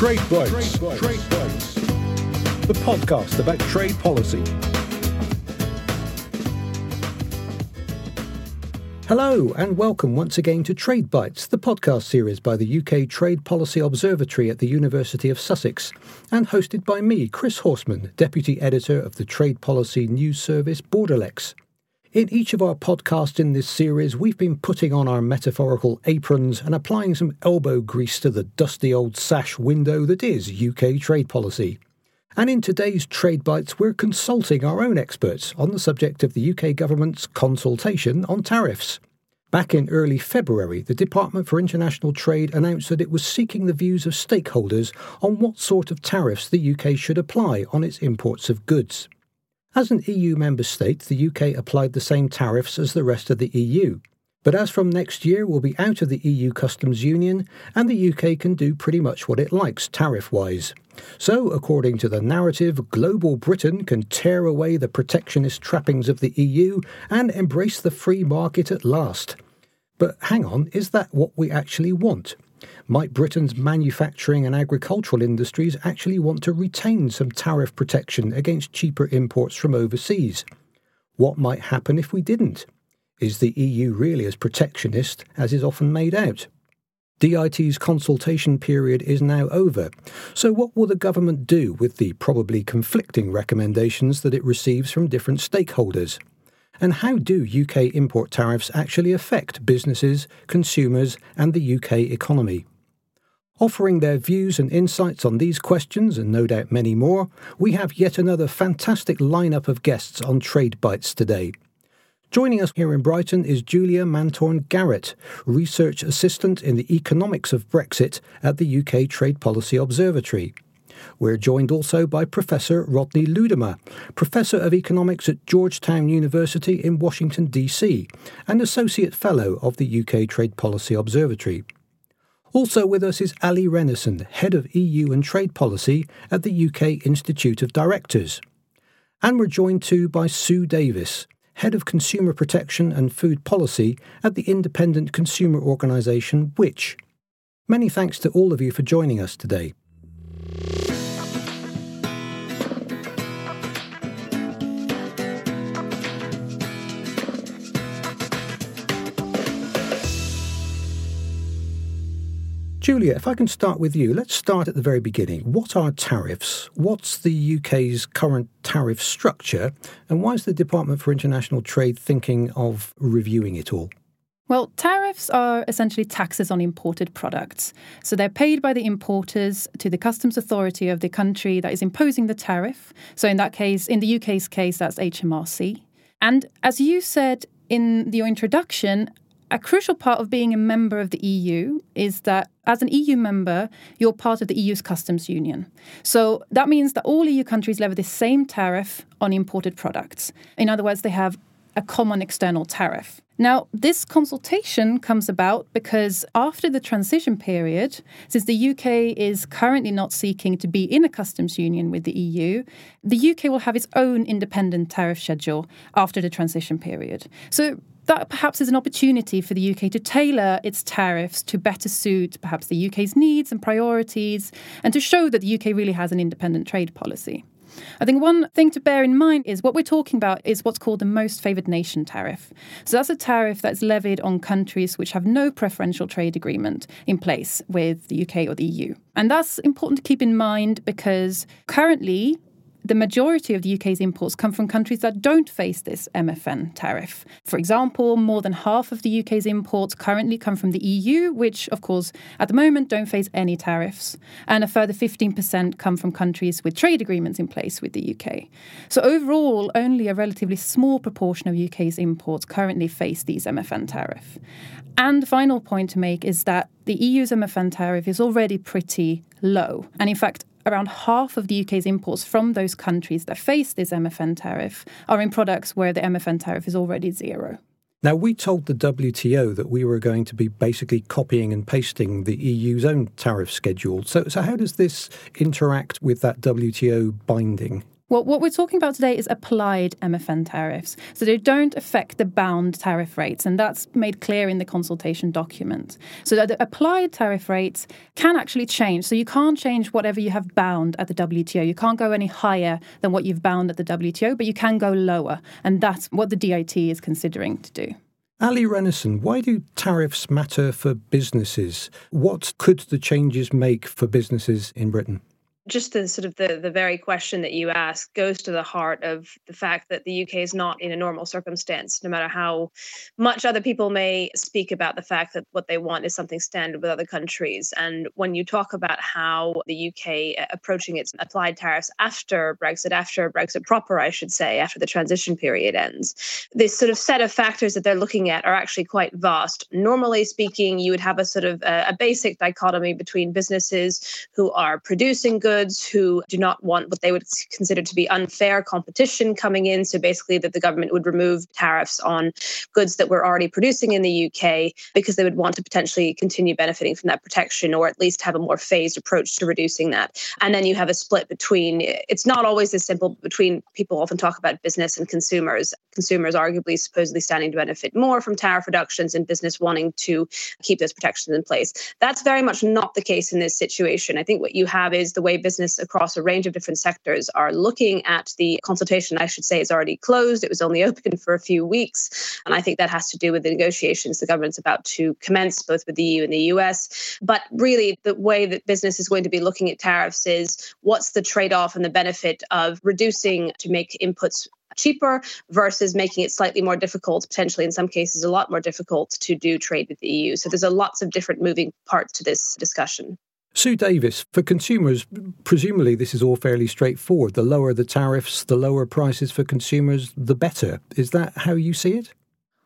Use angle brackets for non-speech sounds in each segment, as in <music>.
Trade Bites. Trade Bites. The podcast about trade policy. Hello, and welcome once again to Trade Bites, the podcast series by the UK Trade Policy Observatory at the University of Sussex, and hosted by me, Chris Horseman, Deputy Editor of the Trade Policy News Service Borderlex. In each of our podcasts in this series, we've been putting on our metaphorical aprons and applying some elbow grease to the dusty old sash window that is UK trade policy. And in today's Trade Bites, we're consulting our own experts on the subject of the UK government's consultation on tariffs. Back in early February, the Department for International Trade announced that it was seeking the views of stakeholders on what sort of tariffs the UK should apply on its imports of goods. As an EU member state, the UK applied the same tariffs as the rest of the EU. But as from next year, we'll be out of the EU customs union, and the UK can do pretty much what it likes tariff wise. So, according to the narrative, global Britain can tear away the protectionist trappings of the EU and embrace the free market at last. But hang on, is that what we actually want? Might Britain's manufacturing and agricultural industries actually want to retain some tariff protection against cheaper imports from overseas? What might happen if we didn't? Is the EU really as protectionist as is often made out? DIT's consultation period is now over, so what will the government do with the probably conflicting recommendations that it receives from different stakeholders? And how do UK import tariffs actually affect businesses, consumers, and the UK economy? Offering their views and insights on these questions, and no doubt many more, we have yet another fantastic lineup of guests on Trade Bites today. Joining us here in Brighton is Julia Magntorn Garrett, Research Assistant in the Economics of Brexit at the UK Trade Policy Observatory. We're joined also by Professor Rodney Ludema, Professor of Economics at Georgetown University in Washington, D.C., and Associate Fellow of the UK Trade Policy Observatory. Also with us is Allie Renison, Head of EU and Trade Policy at the UK Institute of Directors. And we're joined too by Sue Davies, Head of Consumer Protection and Food Policy at the independent consumer organisation Which. Many thanks to all of you for joining us today. Julia, if I can start with you, let's start at the very beginning. What are tariffs? What's the UK's current tariff structure? And why is the Department for International Trade thinking of reviewing it all? Well, tariffs are essentially taxes on imported products. So they're paid by the importers to the customs authority of the country that is imposing the tariff. So in that case, in the UK's case, that's HMRC. And as you said in your introduction, a crucial part of being a member of the EU is that as an EU member, you're part of the EU's customs union. So that means that all EU countries levy the same tariff on imported products. In other words, they have a common external tariff. Now, this consultation comes about because after the transition period, since the UK is currently not seeking to be in a customs union with the EU, the UK will have its own independent tariff schedule after the transition period. So that perhaps is an opportunity for the UK to tailor its tariffs to better suit perhaps the UK's needs and priorities and to show that the UK really has an independent trade policy. I think one thing to bear in mind is what we're talking about is what's called the most favoured nation tariff. So that's a tariff that's levied on countries which have no preferential trade agreement in place with the UK or the EU. And that's important to keep in mind because currently the majority of the UK's imports come from countries that don't face this MFN tariff. For example, more than half of the UK's imports currently come from the EU, which, of course, at the moment don't face any tariffs. And a further 15% come from countries with trade agreements in place with the UK. So, overall, only a relatively small proportion of UK's imports currently face these MFN tariff. And the final point to make is that the EU's MFN tariff is already pretty low. And in fact, around half of the UK's imports from those countries that face this MFN tariff are in products where the MFN tariff is already zero. Now, we told the WTO that we were going to be basically copying and pasting the EU's own tariff schedule. So, so how does this interact with that WTO binding? Well, what we're talking about today is applied MFN tariffs. So they don't affect the bound tariff rates, and that's made clear in the consultation document. So the applied tariff rates can actually change. So you can't change whatever you have bound at the WTO. You can't go any higher than what you've bound at the WTO, but you can go lower. And that's what the DIT is considering to do. Allie Renison, why do tariffs matter for businesses? What could the changes make for businesses in Britain? Just the sort of the the very question that you ask goes to the heart of the fact that the UK is not in a normal circumstance, no matter how much other people may speak about the fact that what they want is something standard with other countries. And when you talk about how the UK uh, approaching its applied tariffs after Brexit, after Brexit proper, I should say, after the transition period ends, this sort of set of factors that they're looking at are actually quite vast. Normally speaking, you would have a sort of a, a basic dichotomy between businesses who are producing goods goods who do not want what they would consider to be unfair competition coming in. So basically, that the government would remove tariffs on goods that we're already producing in the UK because they would want to potentially continue benefiting from that protection or at least have a more phased approach to reducing that. And then you have a split between, it's not always as simple between people often talk about business and consumers. Consumers arguably supposedly standing to benefit more from tariff reductions and business wanting to keep those protections in place. That's very much not the case in this situation. I think what you have is the way business across a range of different sectors are looking at the consultation, I should say, is already closed. It was only <laughs> open for a few weeks. And I think that has to do with the negotiations the government's about to commence, both with the EU and the US. But really, the way that business is going to be looking at tariffs is what's the trade off and the benefit of reducing to make inputs cheaper versus making it slightly more difficult, potentially in some cases a lot more difficult to do trade with the EU. So there's a lots of different moving parts to this discussion. Sue Davies, for consumers, presumably this is all fairly straightforward. The lower the tariffs, the lower prices for consumers, the better. Is that how you see it?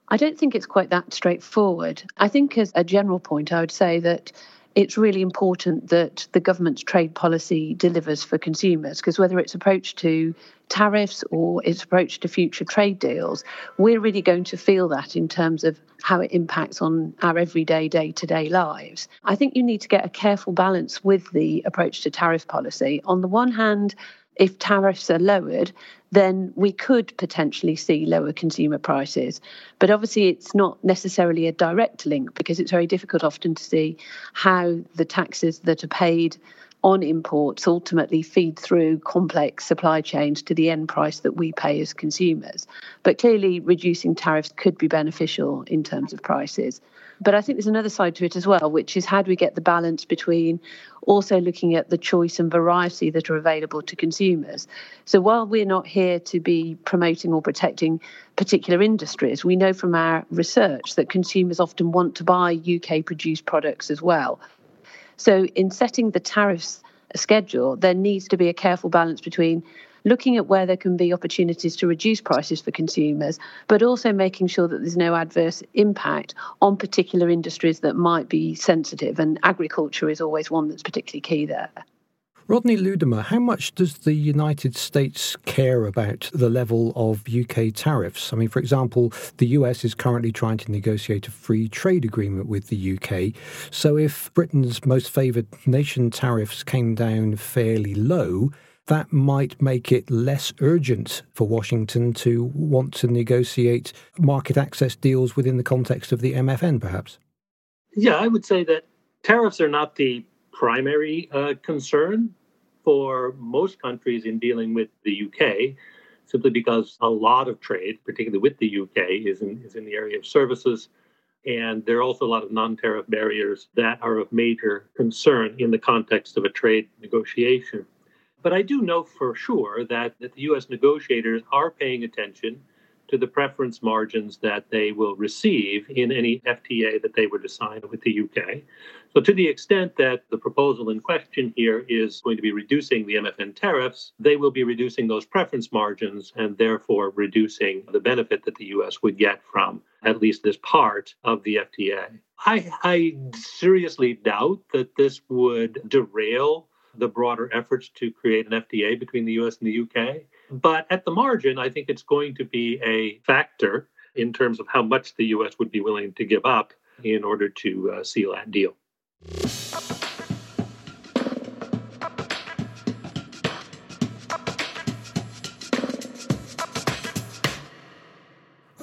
I don't think it's quite that straightforward. I think, as a general point, I would say that it's really important that the government's trade policy delivers for consumers because whether it's approach to tariffs or its approach to future trade deals, we're really going to feel that in terms of how it impacts on our everyday, day to day lives. I think you need to get a careful balance with the approach to tariff policy. On the one hand, if tariffs are lowered, then we could potentially see lower consumer prices. But obviously, it's not necessarily a direct link because it's very difficult often to see how the taxes that are paid on imports ultimately feed through complex supply chains to the end price that we pay as consumers. But clearly, reducing tariffs could be beneficial in terms of prices. But I think there's another side to it as well, which is how do we get the balance between also looking at the choice and variety that are available to consumers. So while we're not here to be promoting or protecting particular industries, we know from our research that consumers often want to buy UK produced products as well. So, in setting the tariffs schedule, there needs to be a careful balance between looking at where there can be opportunities to reduce prices for consumers, but also making sure that there's no adverse impact on particular industries that might be sensitive. And agriculture is always one that's particularly key there. Rodney Ludema, how much does the United States care about the level of UK tariffs? I mean, for example, the US is currently trying to negotiate a free trade agreement with the UK. So if Britain's most favoured nation tariffs came down fairly low, that might make it less urgent for Washington to want to negotiate market access deals within the context of the MFN, perhaps? Yeah, I would say that tariffs are not the primary uh, concern for most countries in dealing with the UK, simply because a lot of trade, particularly with the UK, is in, is in the area of services. And there are also a lot of non tariff barriers that are of major concern in the context of a trade negotiation. But I do know for sure that, that the US negotiators are paying attention to the preference margins that they will receive in any FTA that they were to sign with the UK. So, to the extent that the proposal in question here is going to be reducing the MFN tariffs, they will be reducing those preference margins and therefore reducing the benefit that the US would get from at least this part of the FTA. I, I seriously doubt that this would derail the broader efforts to create an FTA between the US and the UK. But at the margin, I think it's going to be a factor in terms of how much the US would be willing to give up in order to uh, seal that deal.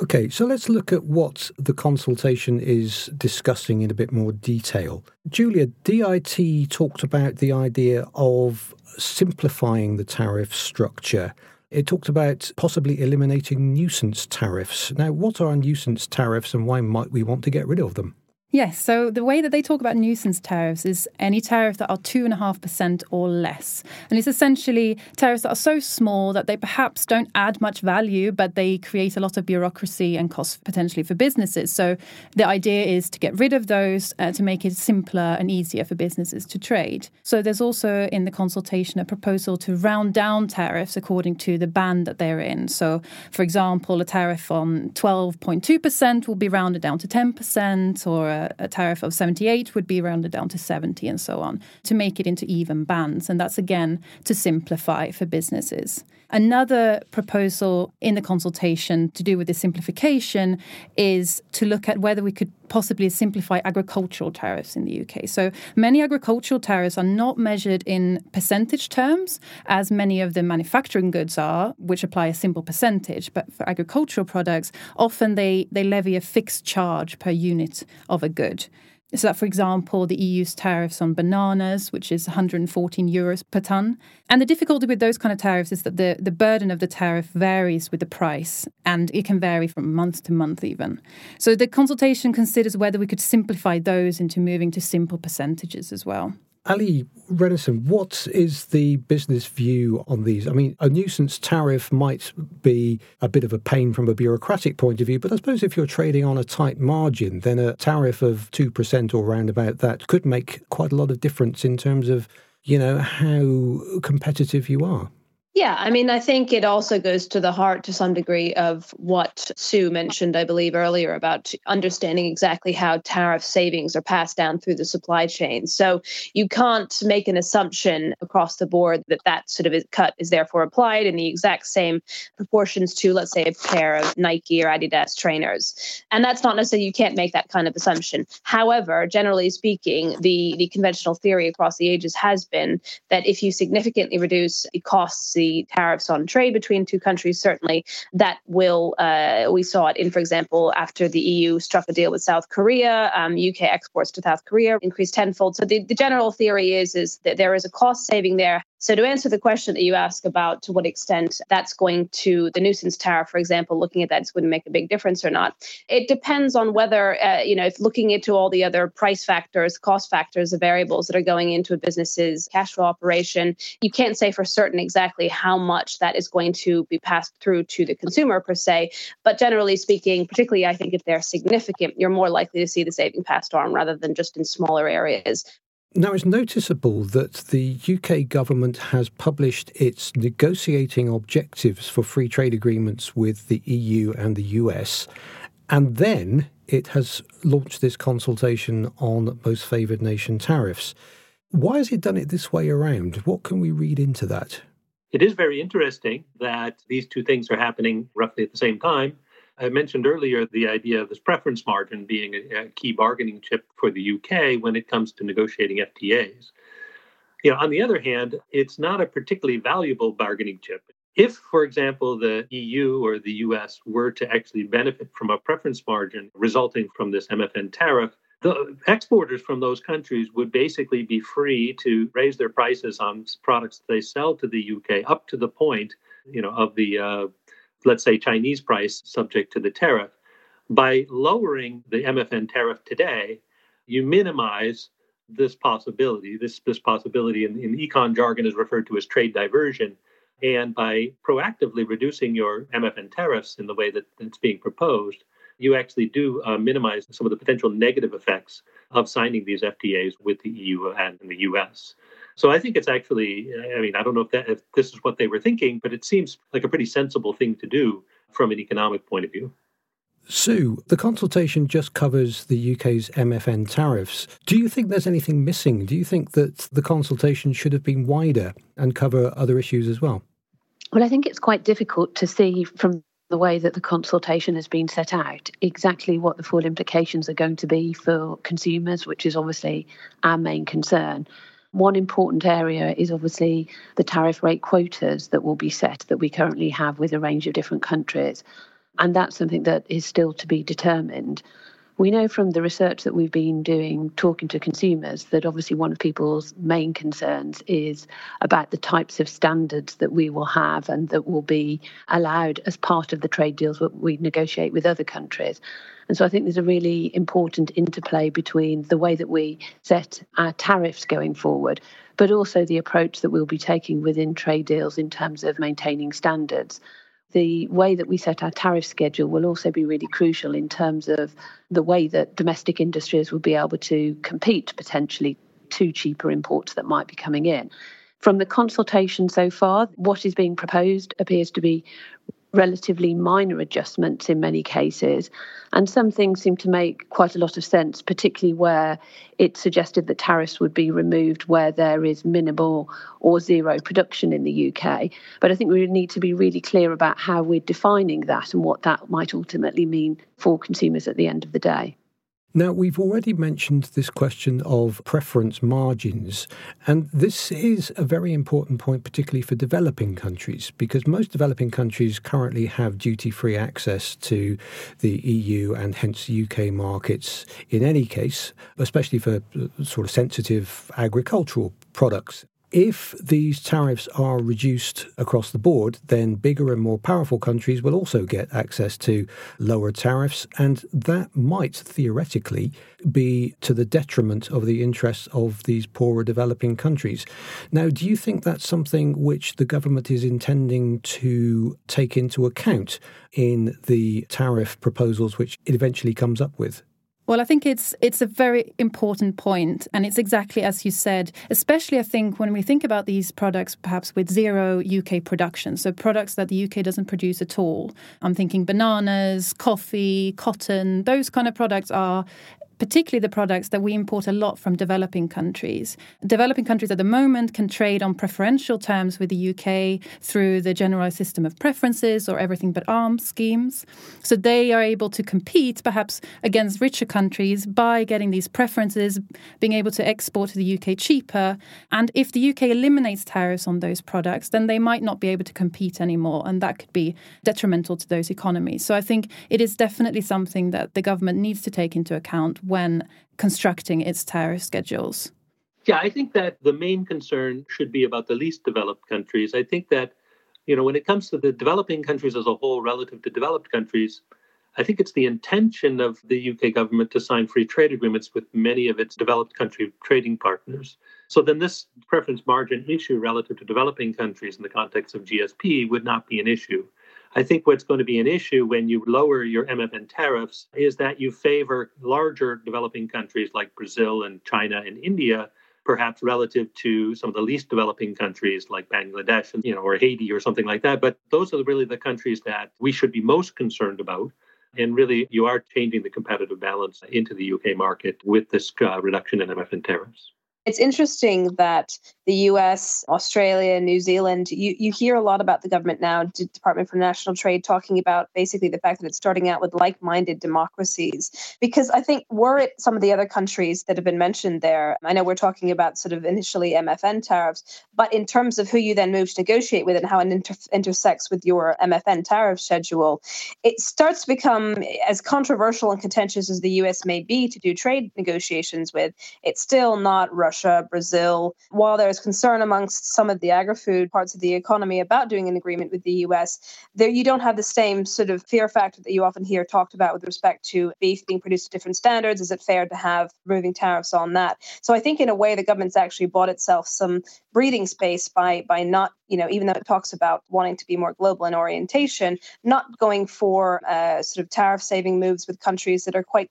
Okay, so let's look at what the consultation is discussing in a bit more detail. Julia, DIT talked about the idea of simplifying the tariff structure. It talked about possibly eliminating nuisance tariffs. Now, what are nuisance tariffs and why might we want to get rid of them? Yes, so the way that they talk about nuisance tariffs is any tariff that are 2.5% or less. And it's essentially tariffs that are so small that they perhaps don't add much value, but they create a lot of bureaucracy and cost potentially for businesses. So the idea is to get rid of those uh, to make it simpler and easier for businesses to trade. So there's also in the consultation a proposal to round down tariffs according to the band that they're in. So, for example, a tariff on 12.2% will be rounded down to 10% or a, tariff of 78 would be rounded down to 70 and so on to make it into even bands. And that's again to simplify for businesses. Another proposal in the consultation to do with this simplification is to look at whether we could possibly simplify agricultural tariffs in the UK. So many agricultural tariffs are not measured in percentage terms, as many of the manufacturing goods are, which apply a simple percentage. But for agricultural products, often they, they levy a fixed charge per unit of a good. So that, for example, the EU's tariffs on bananas, which is 114 euros per ton. And the difficulty with those kind of tariffs is that the, the burden of the tariff varies with the price, and it can vary from month to month even. So the consultation considers whether we could simplify those into moving to simple percentages as well. Allie Renison, what is the business view on these? I mean, a nuisance tariff might be a bit of a pain from a bureaucratic point of view, but I suppose if you're trading on a tight margin, then a tariff of 2% or round about that could make quite a lot of difference in terms of, you know, how competitive you are. Yeah, I mean, I think it also goes to the heart to some degree of what Sue mentioned, I believe, earlier about understanding exactly how tariff savings are passed down through the supply chain. So you can't make an assumption across the board that that sort of cut is therefore applied in the exact same proportions to, let's say, a pair of Nike or Adidas trainers. And that's not necessarily, you can't make that kind of assumption. However, generally speaking, the, the conventional theory across the ages has been that if you significantly reduce the costs, the tariffs on trade between two countries, certainly that will, uh, we saw it in, for example, after the EU struck a deal with South Korea, um, UK exports to South Korea increased tenfold. So the, the general theory is, is that there is a cost saving there so, to answer the question that you ask about to what extent that's going to the nuisance tariff, for example, looking at that to make a big difference or not, it depends on whether, uh, you know, if looking into all the other price factors, cost factors, the variables that are going into a business's cash flow operation, you can't say for certain exactly how much that is going to be passed through to the consumer per se. But generally speaking, particularly I think if they're significant, you're more likely to see the saving passed on rather than just in smaller areas. Now, it's noticeable that the UK government has published its negotiating objectives for free trade agreements with the EU and the US, and then it has launched this consultation on most favoured nation tariffs. Why has it done it this way around? What can we read into that? It is very interesting that these two things are happening roughly at the same time. I mentioned earlier the idea of this preference margin being a, a key bargaining chip for the UK when it comes to negotiating FTAs. You know, on the other hand, it's not a particularly valuable bargaining chip. If, for example, the EU or the US were to actually benefit from a preference margin resulting from this MFN tariff, the exporters from those countries would basically be free to raise their prices on products they sell to the UK up to the point, you know, of the uh, let's say, Chinese price subject to the tariff. By lowering the MFN tariff today, you minimize this possibility. This, this possibility in, in econ jargon is referred to as trade diversion. And by proactively reducing your MFN tariffs in the way that it's being proposed, you actually do uh, minimize some of the potential negative effects of signing these FTAs with the EU and the US. So I think it's actually, I mean, I don't know if that if this is what they were thinking, but it seems like a pretty sensible thing to do from an economic point of view. Sue, the consultation just covers the UK's MFN tariffs. Do you think there's anything missing? Do you think that the consultation should have been wider and cover other issues as well? Well, I think it's quite difficult to see from the way that the consultation has been set out exactly what the full implications are going to be for consumers, which is obviously our main concern. One important area is obviously the tariff rate quotas that will be set that we currently have with a range of different countries. And that's something that is still to be determined. We know from the research that we've been doing, talking to consumers, that obviously one of people's main concerns is about the types of standards that we will have and that will be allowed as part of the trade deals that we negotiate with other countries. And so I think there's a really important interplay between the way that we set our tariffs going forward, but also the approach that we'll be taking within trade deals in terms of maintaining standards the way that we set our tariff schedule will also be really crucial in terms of the way that domestic industries will be able to compete potentially to cheaper imports that might be coming in. From the consultation so far, what is being proposed appears to be relatively minor adjustments in many cases. And some things seem to make quite a lot of sense, particularly where it suggested that tariffs would be removed where there is minimal or zero production in the UK. But I think we need to be really clear about how we're defining that and what that might ultimately mean for consumers at the end of the day. Now, we've already mentioned this question of preference margins, and this is a very important point, particularly for developing countries, because most developing countries currently have duty free access to the EU and hence UK markets in any case, especially for sort of sensitive agricultural products. If these tariffs are reduced across the board, then bigger and more powerful countries will also get access to lower tariffs, and that might theoretically be to the detriment of the interests of these poorer developing countries. Now, do you think that's something which the government is intending to take into account in the tariff proposals which it eventually comes up with? Well, I think it's it's a very important point, and it's exactly as you said. Especially, I think when we think about these products, perhaps with zero UK production, so products that the UK doesn't produce at all. I'm thinking bananas, coffee, cotton. Those kind of products are particularly the products that we import a lot from developing countries. Developing countries at the moment can trade on preferential terms with the UK through the generalised system of preferences or everything but arms schemes. So they are able to compete perhaps against richer countries by getting these preferences, being able to export to the UK cheaper. And if the UK eliminates tariffs on those products, then they might not be able to compete anymore. And that could be detrimental to those economies. So I think it is definitely something that the government needs to take into account when constructing its tariff schedules? Yeah, I think that the main concern should be about the least developed countries. I think that, you know, when it comes to the developing countries as a whole relative to developed countries, I think it's the intention of the UK government to sign free trade agreements with many of its developed country trading partners. So then this preference margin issue relative to developing countries in the context of GSP would not be an issue. I think what's going to be an issue when you lower your MFN tariffs is that you favor larger developing countries like Brazil and China and India, perhaps relative to some of the least developing countries like Bangladesh and you know or Haiti or something like that. But those are really the countries that we should be most concerned about. And really, you are changing the competitive balance into the UK market with this uh, reduction in MFN tariffs. It's interesting that the US, Australia, New Zealand, you, you hear a lot about the government now, the Department for National Trade, talking about basically the fact that it's starting out with like minded democracies. Because I think, were it some of the other countries that have been mentioned there, I know we're talking about sort of initially MFN tariffs, but in terms of who you then move to negotiate with and how it inter- intersects with your MFN tariff schedule, it starts to become as controversial and contentious as the US may be to do trade negotiations with. It's still not Russia Russia, Brazil. While there's concern amongst some of the agri food parts of the economy about doing an agreement with the US, there you don't have the same sort of fear factor that you often hear talked about with respect to beef being produced at different standards. Is it fair to have removing tariffs on that? So I think in a way the government's actually bought itself some breathing space by by not, you know, even though it talks about wanting to be more global in orientation, not going for uh, sort of tariff saving moves with countries that are quite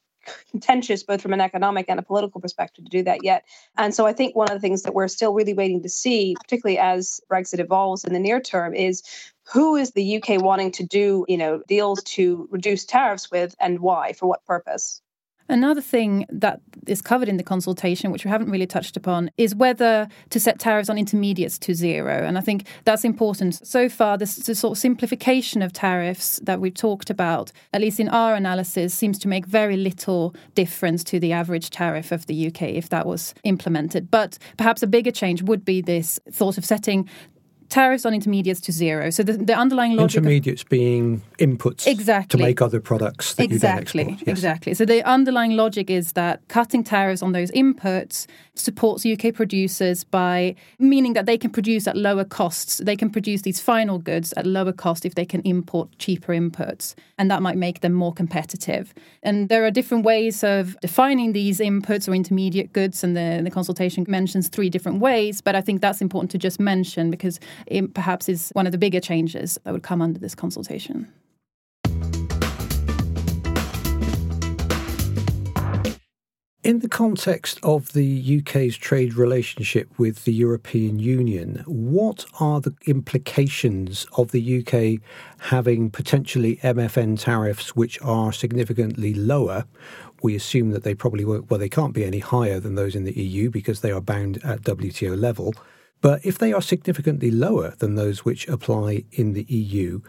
contentious both from an economic and a political perspective to do that yet. And so I think one of the things that we're still really waiting to see, particularly as Brexit evolves in the near term, is who is the UK wanting to do, you know, deals to reduce tariffs with and why, for what purpose? Another thing that is covered in the consultation, which we haven't really touched upon, is whether to set tariffs on intermediates to zero. And I think that's important. So far, this, sort of simplification of tariffs that we've talked about, at least in our analysis, seems to make very little difference to the average tariff of the UK if that was implemented. But perhaps a bigger change would be this thought of setting tariffs on intermediates to zero. So the, the underlying logic intermediates of, being inputs exactly. to make other products exactly yes. exactly. So the underlying logic is that cutting tariffs on those inputs supports UK producers by meaning that they can produce at lower costs. They can produce these final goods at lower cost if they can import cheaper inputs, and that might make them more competitive. And there are different ways of defining these inputs or intermediate goods, and the, the consultation mentions three different ways. But I think that's important to just mention because it perhaps is one of the bigger changes that would come under this consultation. In the context of the UK's trade relationship with the European Union, what are the implications of the UK having potentially MFN tariffs which are significantly lower? We assume that they probably won't, well, they can't be any higher than those in the EU because they are bound at WTO level. But if they are significantly lower than those which apply in the EU,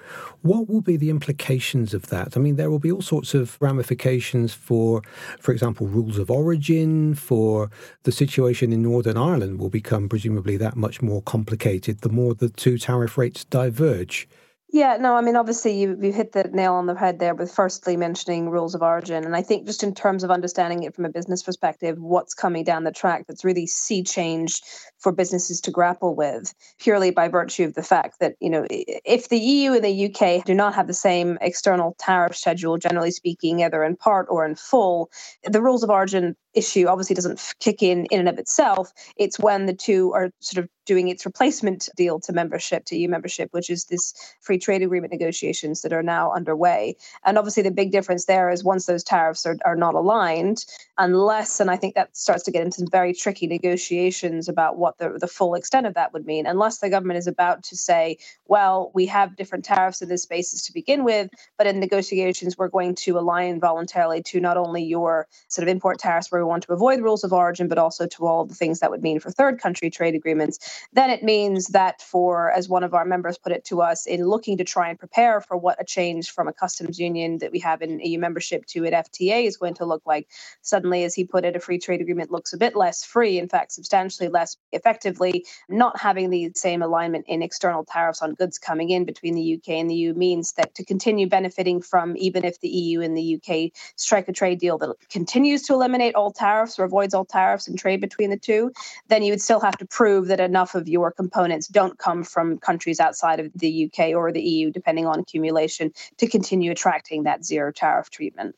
what will be the implications of that? I mean, there will be all sorts of ramifications for, for example, rules of origin, for the situation in Northern Ireland will become presumably that much more complicated the more the two tariff rates diverge. Yeah, no, I mean, obviously, you, you hit the nail on the head there with firstly mentioning rules of origin. And I think just in terms of understanding it from a business perspective, what's coming down the track that's really sea change for businesses to grapple with, purely by virtue of the fact that, you know, if the EU and the UK do not have the same external tariff schedule, generally speaking, either in part or in full, the rules of origin issue obviously doesn't kick in in and of itself. It's when the two are sort of doing its replacement deal to membership, to EU membership, which is this free trade agreement negotiations that are now underway. And obviously, the big difference there is once those tariffs are, are not aligned, unless, and I think that starts to get into some very tricky negotiations about what the, the full extent of that would mean, unless the government is about to say, well, we have different tariffs in this basis to begin with, but in negotiations, we're going to align voluntarily to not only your sort of import tariffs where we want to avoid rules of origin, but also to all the things that would mean for third country trade agreements, then it means that for, as one of our members put it to us, in looking to try and prepare for what a change from a customs union that we have in EU membership to an FTA is going to look like, suddenly, as he put it, a free trade agreement looks a bit less free, in fact, substantially less effectively. Not having the same alignment in external tariffs on goods coming in between the UK and the EU means that to continue benefiting from, even if the EU and the UK strike a trade deal that continues to eliminate all tariffs or avoids all tariffs and trade between the two, then you would still have to prove that enough of your components don't come from countries outside of the UK or the EU, depending on accumulation, to continue attracting that zero tariff treatment.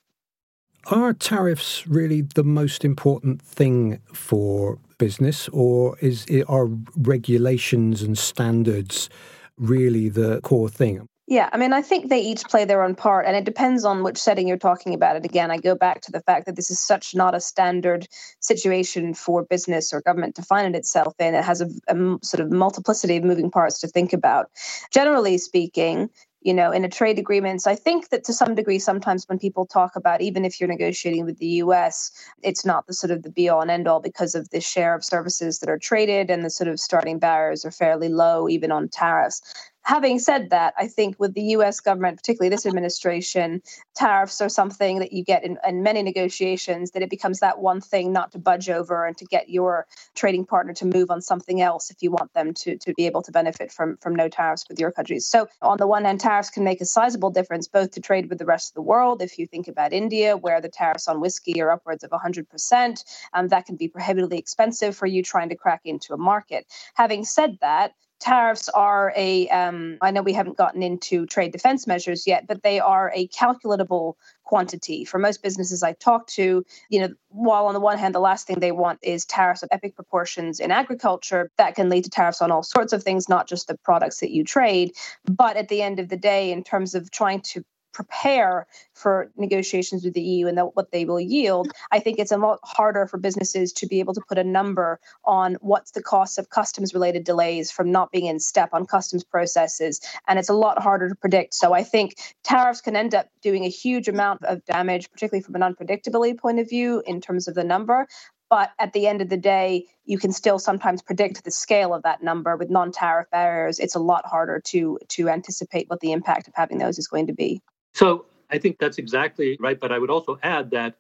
Are tariffs really the most important thing for business, or is are regulations and standards really the core thing? Yeah, I mean, I think they each play their own part, and it depends on which setting you're talking about. And again, I go back to the fact that this is such not a standard situation for business or government to find itself in. It has a, a sort of multiplicity of moving parts to think about. Generally speaking, you know, in a trade agreements, I think that to some degree, sometimes when people talk about, even if you're negotiating with the US, it's not the sort of the be all and end all because of the share of services that are traded and the sort of starting barriers are fairly low, even on tariffs. Having said that, I think with the US government, particularly this administration, tariffs are something that you get in, in, many negotiations, that it becomes that one thing not to budge over and to get your trading partner to move on something else if you want them to, to be able to benefit from, from no tariffs with your countries. So, on the one hand, tariffs can make a sizable difference both to trade with the rest of the world. If you think about India, where the tariffs on whiskey are upwards of 100%, um, that can be prohibitively expensive for you trying to crack into a market. Having said that, tariffs are a. Um, I know we haven't gotten into trade defense measures yet, but they are a calculable quantity. For most businesses I talk to, you know, while on the one hand, the last thing they want is tariffs of epic proportions in agriculture, that can lead to tariffs on all sorts of things, not just the products that you trade. But at the end of the day, in terms of trying to prepare for negotiations with the EU and what they will yield, I think it's a lot harder for businesses to be able to put a number on what's the cost of customs related delays from not being in step on customs processes. And it's a lot harder to predict. So I think tariffs can end up doing a huge amount of damage, particularly from an unpredictability point of view in terms of the number. But at the end of the day, you can still sometimes predict the scale of that number with non-tariff barriers. It's a lot harder to to anticipate what the impact of having those is going to be. So I think that's exactly right. But I would also add that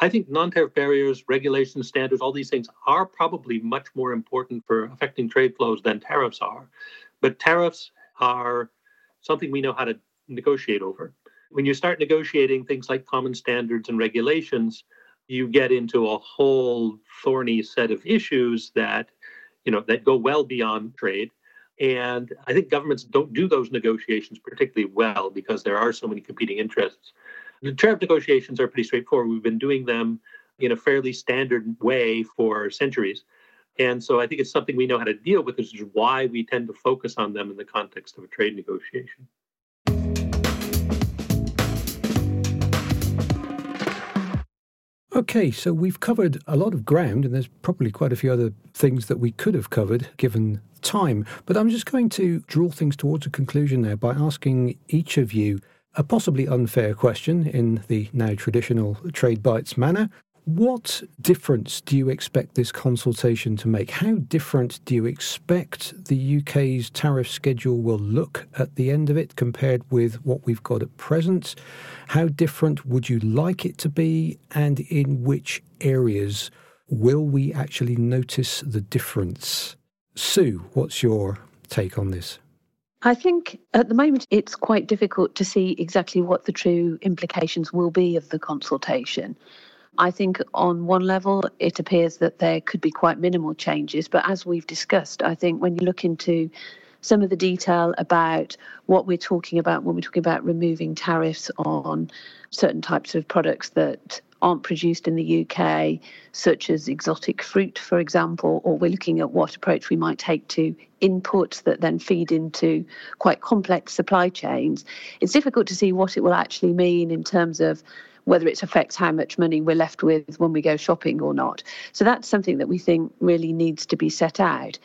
I think non tariff barriers, regulations, standards, all these things are probably much more important for affecting trade flows than tariffs are. But tariffs are something we know how to negotiate over. When you start negotiating things like common standards and regulations, you get into a whole thorny set of issues that you know that go well beyond trade and i think governments don't do those negotiations particularly well because there are so many competing interests. The tariff negotiations are pretty straightforward. We've been doing them in a fairly standard way for centuries. And so i think it's something we know how to deal with which is why we tend to focus on them in the context of a trade negotiation Okay, so we've covered a lot of ground, and there's probably quite a few other things that we could have covered given time. But I'm just going to draw things towards a conclusion there by asking each of you a possibly unfair question in the now traditional trade bites manner. What difference do you expect this consultation to make? How different do you expect the UK's tariff schedule will look at the end of it compared with what we've got at present? How different would you like it to be? And in which areas will we actually notice the difference? Sue, what's your take on this? I think at the moment it's quite difficult to see exactly what the true implications will be of the consultation. I think on one level, it appears that there could be quite minimal changes. But as we've discussed, I think when you look into some of the detail about what we're talking about when we're talking about removing tariffs on certain types of products that aren't produced in the UK, such as exotic fruit, for example, or we're looking at what approach we might take to inputs that then feed into quite complex supply chains. It's difficult to see what it will actually mean in terms of whether it affects how much money we're left with when we go shopping or not. So that's something that we think really needs to be set out.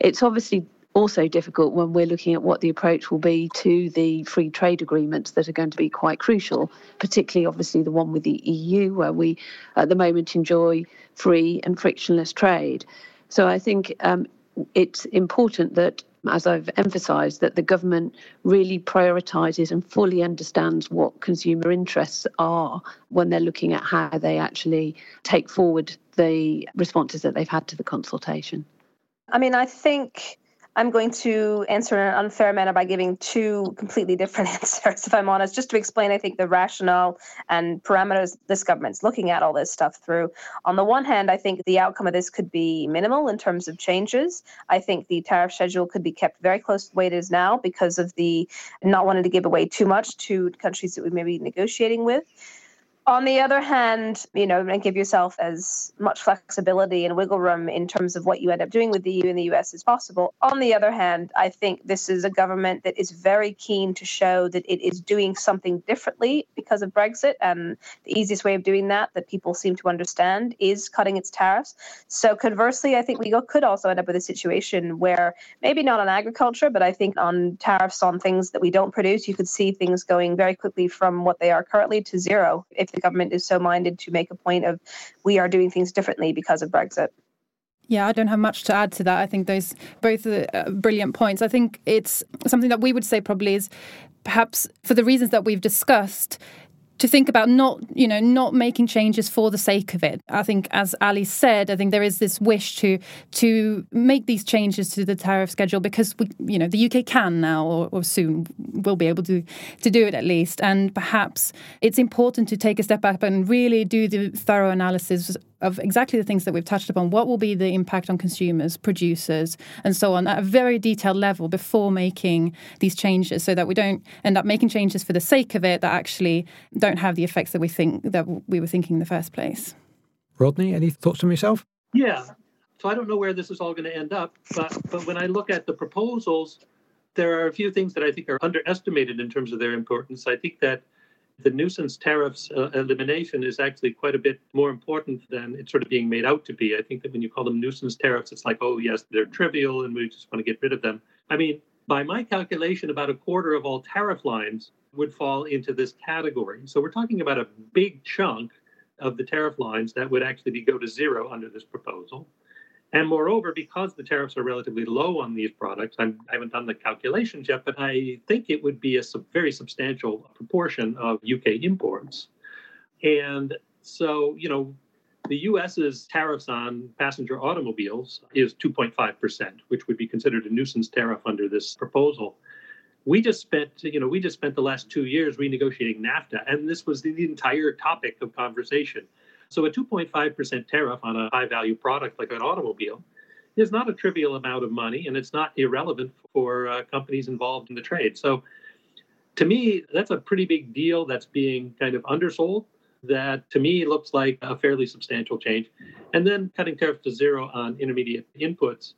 It's obviously also difficult when we're looking at what the approach will be to the free trade agreements that are going to be quite crucial, particularly obviously the one with the EU, where we at the moment enjoy free and frictionless trade. So I think um, it's important that as I've emphasised, that the government really prioritises and fully understands what consumer interests are when they're looking at how they actually take forward the responses that they've had to the consultation. I mean, I think I'm going to answer in an unfair manner by giving two completely different <laughs> answers, if I'm honest, just to explain, I think, the rationale and parameters this government's looking at all this stuff through. On the one hand, I think the outcome of this could be minimal in terms of changes. I think the tariff schedule could be kept very close to the way it is now because of the not wanting to give away too much to countries that we may be negotiating with. On the other hand, you know, and give yourself as much flexibility and wiggle room in terms of what you end up doing with the EU and the US as possible. On the other hand, I think this is a government that is very keen to show that it is doing something differently because of Brexit. And the easiest way of doing that, that people seem to understand, is cutting its tariffs. So conversely, I think we could also end up with a situation where maybe not on agriculture, but I think on tariffs on things that we don't produce, you could see things going very quickly from what they are currently to zero if the government is so minded to make a point of we are doing things differently because of Brexit. Yeah, I don't have much to add to that. I think those both are uh, brilliant points. I think it's something that we would say probably is perhaps for the reasons that we've discussed to think about not you know not making changes for the sake of it. I think as ali said i think there is this wish to to make these changes to the tariff schedule because we you know the uk can now or, or soon will be able to to do it at least. And perhaps it's important to take a step back and really do the thorough analysis of exactly the things that we've touched upon. What will be the impact on consumers, producers, and so on at a very detailed level before making these changes so that we don't end up making changes for the sake of it that actually don't have the effects that we think that we were thinking in the first place. Rodney, any thoughts from yourself? Yeah. So I don't know where this is all going to end up, but but when I look at the proposals, there are a few things that I think are underestimated in terms of their importance. I think that the nuisance tariffs uh, elimination is actually quite a bit more important than it's sort of being made out to be. I think that when you call them nuisance tariffs, it's like, oh, yes, they're trivial and we just want to get rid of them. I mean, by my calculation, about a quarter of all tariff lines would fall into this category. So we're talking about a big chunk of the tariff lines that would actually be go to zero under this proposal. And moreover, because the tariffs are relatively low on these products, I'm, I have not done the calculations yet, but I think it would be a sub, very substantial proportion of UK imports. And so, you know, The US's tariffs on passenger automobiles is 2.5%, which would be considered a nuisance tariff under this proposal. We just spent, you know, we just spent the last two years renegotiating NAFTA, and this was the, the entire topic of conversation. So a 2.5% tariff on a high value product like an automobile is not a trivial amount of money, and it's not irrelevant for uh, companies involved in the trade. So to me, that's a pretty big deal that's being kind of undersold. That to me looks like a fairly substantial change. And then cutting tariffs to zero on intermediate inputs,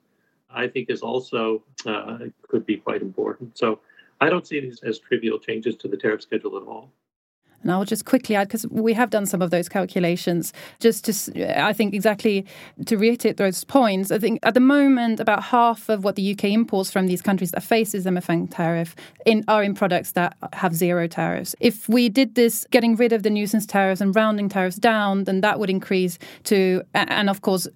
I think, is also uh, could be quite important. So I don't see these as trivial changes to the tariff schedule at all. And I'll just quickly add, because we have done some of those calculations, just to, I think, exactly to reiterate those points. I think at the moment, about half of what the UK imports from these countries that faces MFN tariff in, are in products that have zero tariffs. If we did this, getting rid of the nuisance tariffs and rounding tariffs down, then that would increase to, and of course,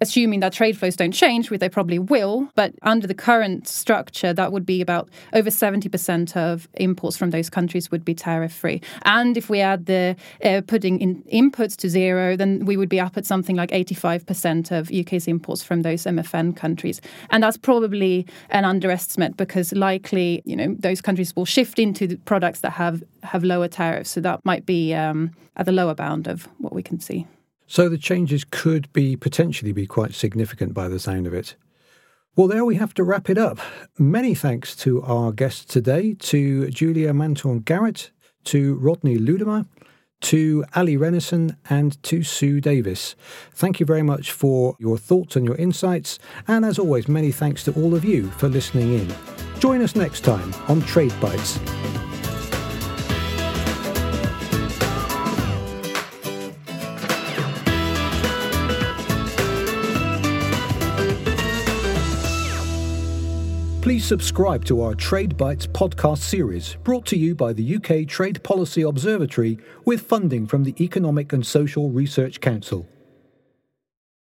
assuming that trade flows don't change, which they probably will, but under the current structure, that would be about over 70% of imports from those countries would be tariff free. And if we add the uh, putting in inputs to zero, then we would be up at something like 85% of UK's imports from those MFN countries. And that's probably an underestimate because likely, you know, those countries will shift into the products that have, have lower tariffs. So that might be um, at the lower bound of what we can see. So the changes could be potentially be quite significant by the sound of it. Well, there we have to wrap it up. Many thanks to our guests today, to Julia Magntorn Garrett, to Rodney Ludema, to Allie Renison, and to Sue Davies. Thank you very much for your thoughts and your insights, and as always, many thanks to all of you for listening in. Join us next time on Trade Bites. Please subscribe to our Trade Bites podcast series, brought to you by the UK Trade Policy Observatory with funding from the Economic and Social Research Council.